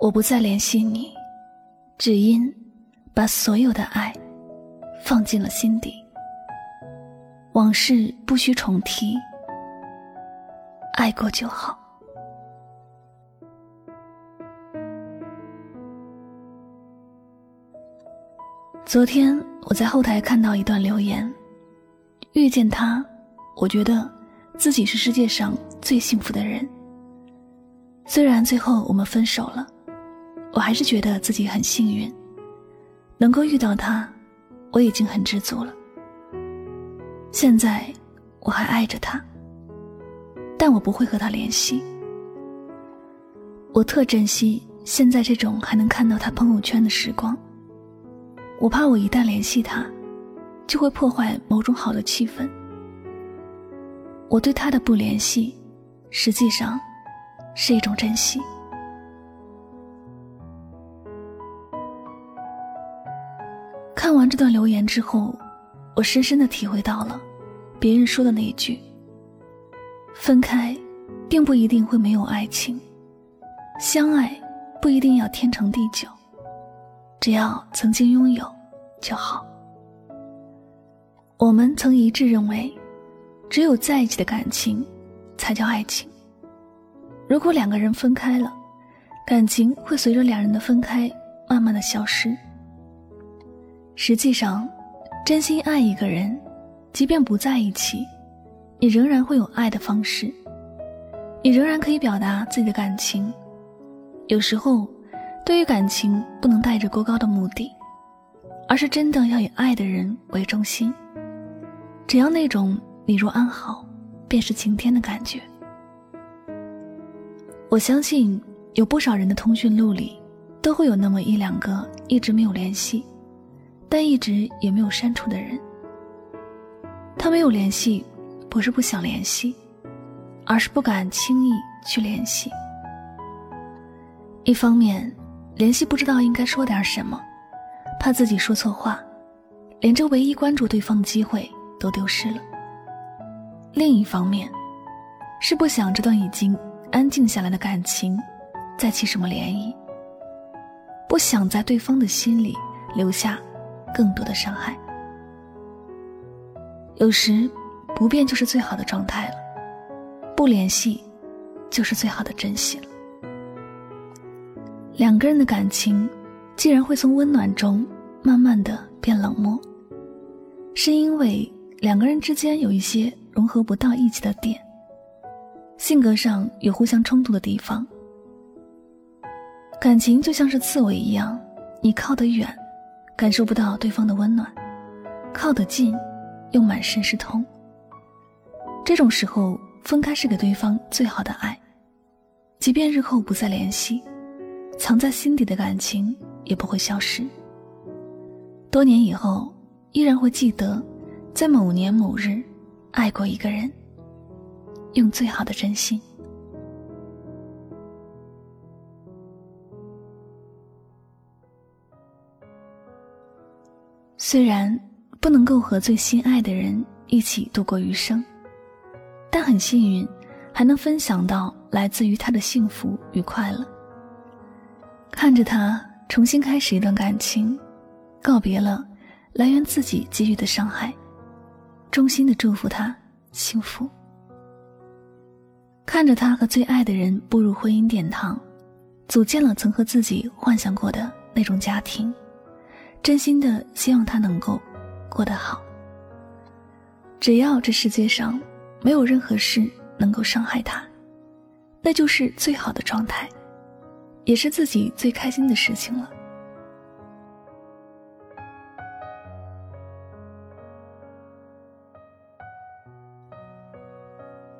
我不再联系你，只因把所有的爱放进了心底。往事不需重提，爱过就好。昨天我在后台看到一段留言：遇见他，我觉得自己是世界上最幸福的人。虽然最后我们分手了。我还是觉得自己很幸运，能够遇到他，我已经很知足了。现在我还爱着他，但我不会和他联系。我特珍惜现在这种还能看到他朋友圈的时光。我怕我一旦联系他，就会破坏某种好的气氛。我对他的不联系，实际上是一种珍惜。完这段留言之后，我深深的体会到了别人说的那一句：“分开，并不一定会没有爱情；相爱，不一定要天长地久。只要曾经拥有就好。”我们曾一致认为，只有在一起的感情，才叫爱情。如果两个人分开了，感情会随着两人的分开，慢慢的消失。实际上，真心爱一个人，即便不在一起，你仍然会有爱的方式，你仍然可以表达自己的感情。有时候，对于感情不能带着过高的目的，而是真的要以爱的人为中心。只要那种你若安好，便是晴天的感觉。我相信，有不少人的通讯录里，都会有那么一两个一直没有联系。但一直也没有删除的人，他没有联系，不是不想联系，而是不敢轻易去联系。一方面，联系不知道应该说点什么，怕自己说错话，连这唯一关注对方的机会都丢失了；另一方面，是不想这段已经安静下来的感情再起什么涟漪，不想在对方的心里留下。更多的伤害，有时不变就是最好的状态了，不联系就是最好的珍惜了。两个人的感情，既然会从温暖中慢慢的变冷漠，是因为两个人之间有一些融合不到一起的点，性格上有互相冲突的地方。感情就像是刺猬一样，你靠得远。感受不到对方的温暖，靠得近，又满身是痛。这种时候，分开是给对方最好的爱。即便日后不再联系，藏在心底的感情也不会消失。多年以后，依然会记得，在某年某日，爱过一个人，用最好的真心。虽然不能够和最心爱的人一起度过余生，但很幸运，还能分享到来自于他的幸福与快乐。看着他重新开始一段感情，告别了来源自己给予的伤害，衷心的祝福他幸福。看着他和最爱的人步入婚姻殿堂，组建了曾和自己幻想过的那种家庭。真心的希望他能够过得好，只要这世界上没有任何事能够伤害他，那就是最好的状态，也是自己最开心的事情了。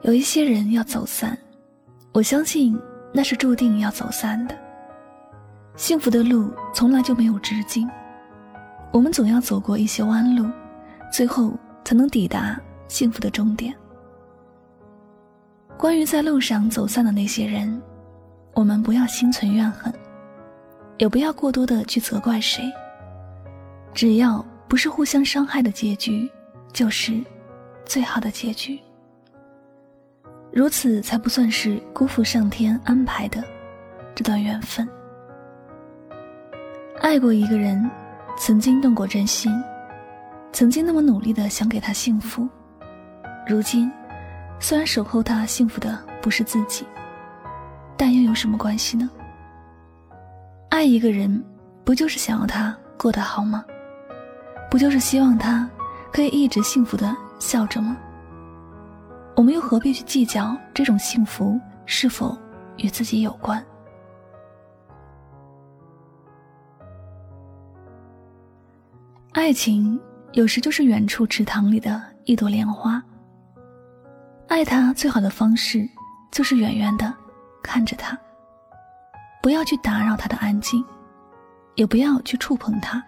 有一些人要走散，我相信那是注定要走散的，幸福的路从来就没有止境。我们总要走过一些弯路，最后才能抵达幸福的终点。关于在路上走散的那些人，我们不要心存怨恨，也不要过多的去责怪谁。只要不是互相伤害的结局，就是最好的结局。如此才不算是辜负上天安排的这段缘分。爱过一个人，曾经动过真心，曾经那么努力的想给他幸福，如今虽然守候他幸福的不是自己，但又有什么关系呢？爱一个人，不就是想要他过得好吗？不就是希望他可以一直幸福的笑着吗？我们又何必去计较这种幸福是否与自己有关？爱情有时就是远处池塘里的一朵莲花。爱他最好的方式，就是远远的看着他，不要去打扰他的安静，也不要去触碰他。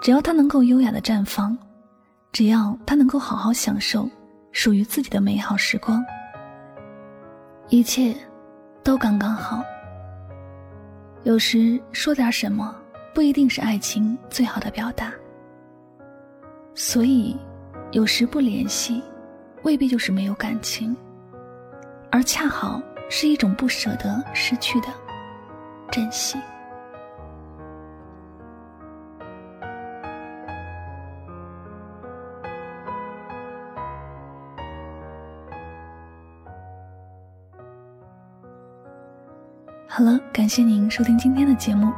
只要他能够优雅的绽放，只要他能够好好享受。属于自己的美好时光，一切都刚刚好。有时说点什么，不一定是爱情最好的表达。所以，有时不联系，未必就是没有感情，而恰好是一种不舍得失去的珍惜。好了，感谢您收听今天的节目。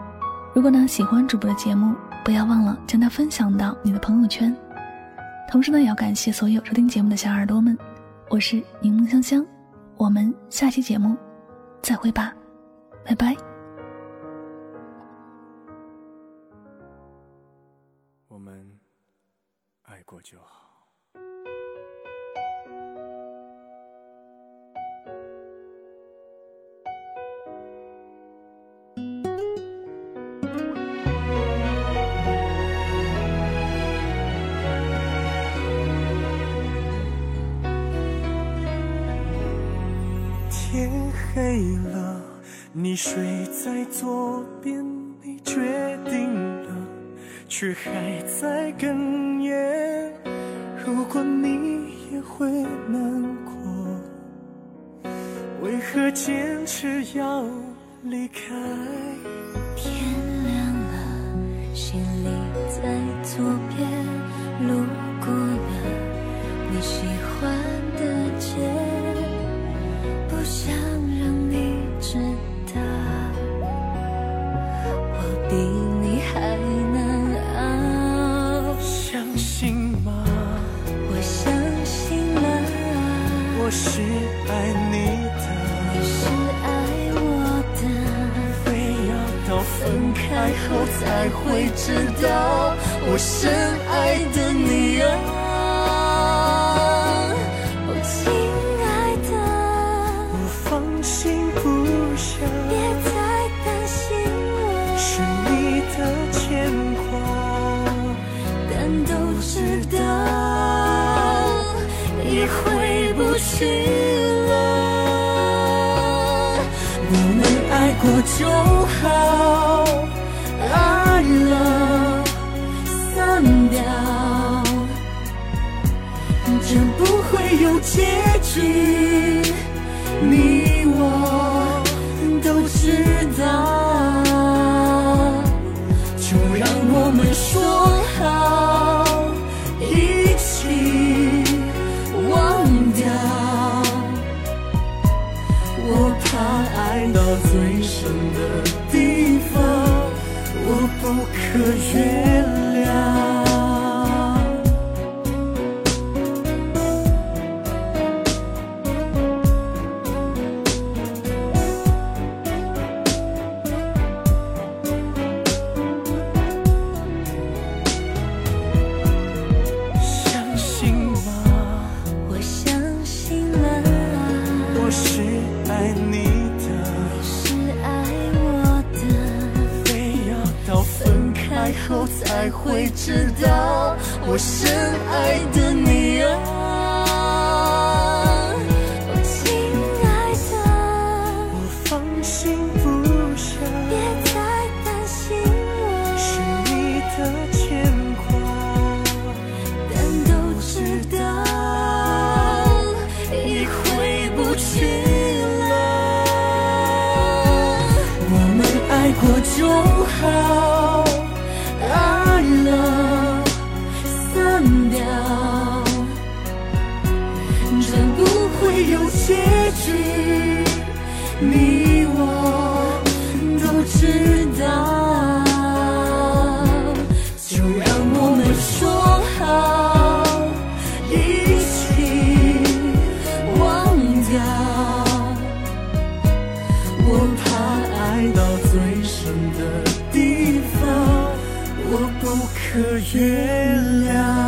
如果呢喜欢主播的节目，不要忘了将它分享到你的朋友圈。同时呢，也要感谢所有收听节目的小耳朵们。我是柠檬香香，我们下期节目再会吧，拜拜。我们爱过就好。天黑了，你睡在左边，你决定了，却还在哽咽。如果你也会难过，为何坚持要离开？天亮了，行李在左边，路过了你喜爱你的，你是爱我的。非要到分开后才会知道，我深爱的你啊。了，我们爱过就好，爱了散掉，这不会有结局，你我都知道，就让我们说好，我怕爱到最深的地方，我不可原谅。才会知道我深爱的你啊。我怕爱到最深。的地方，我不可原谅。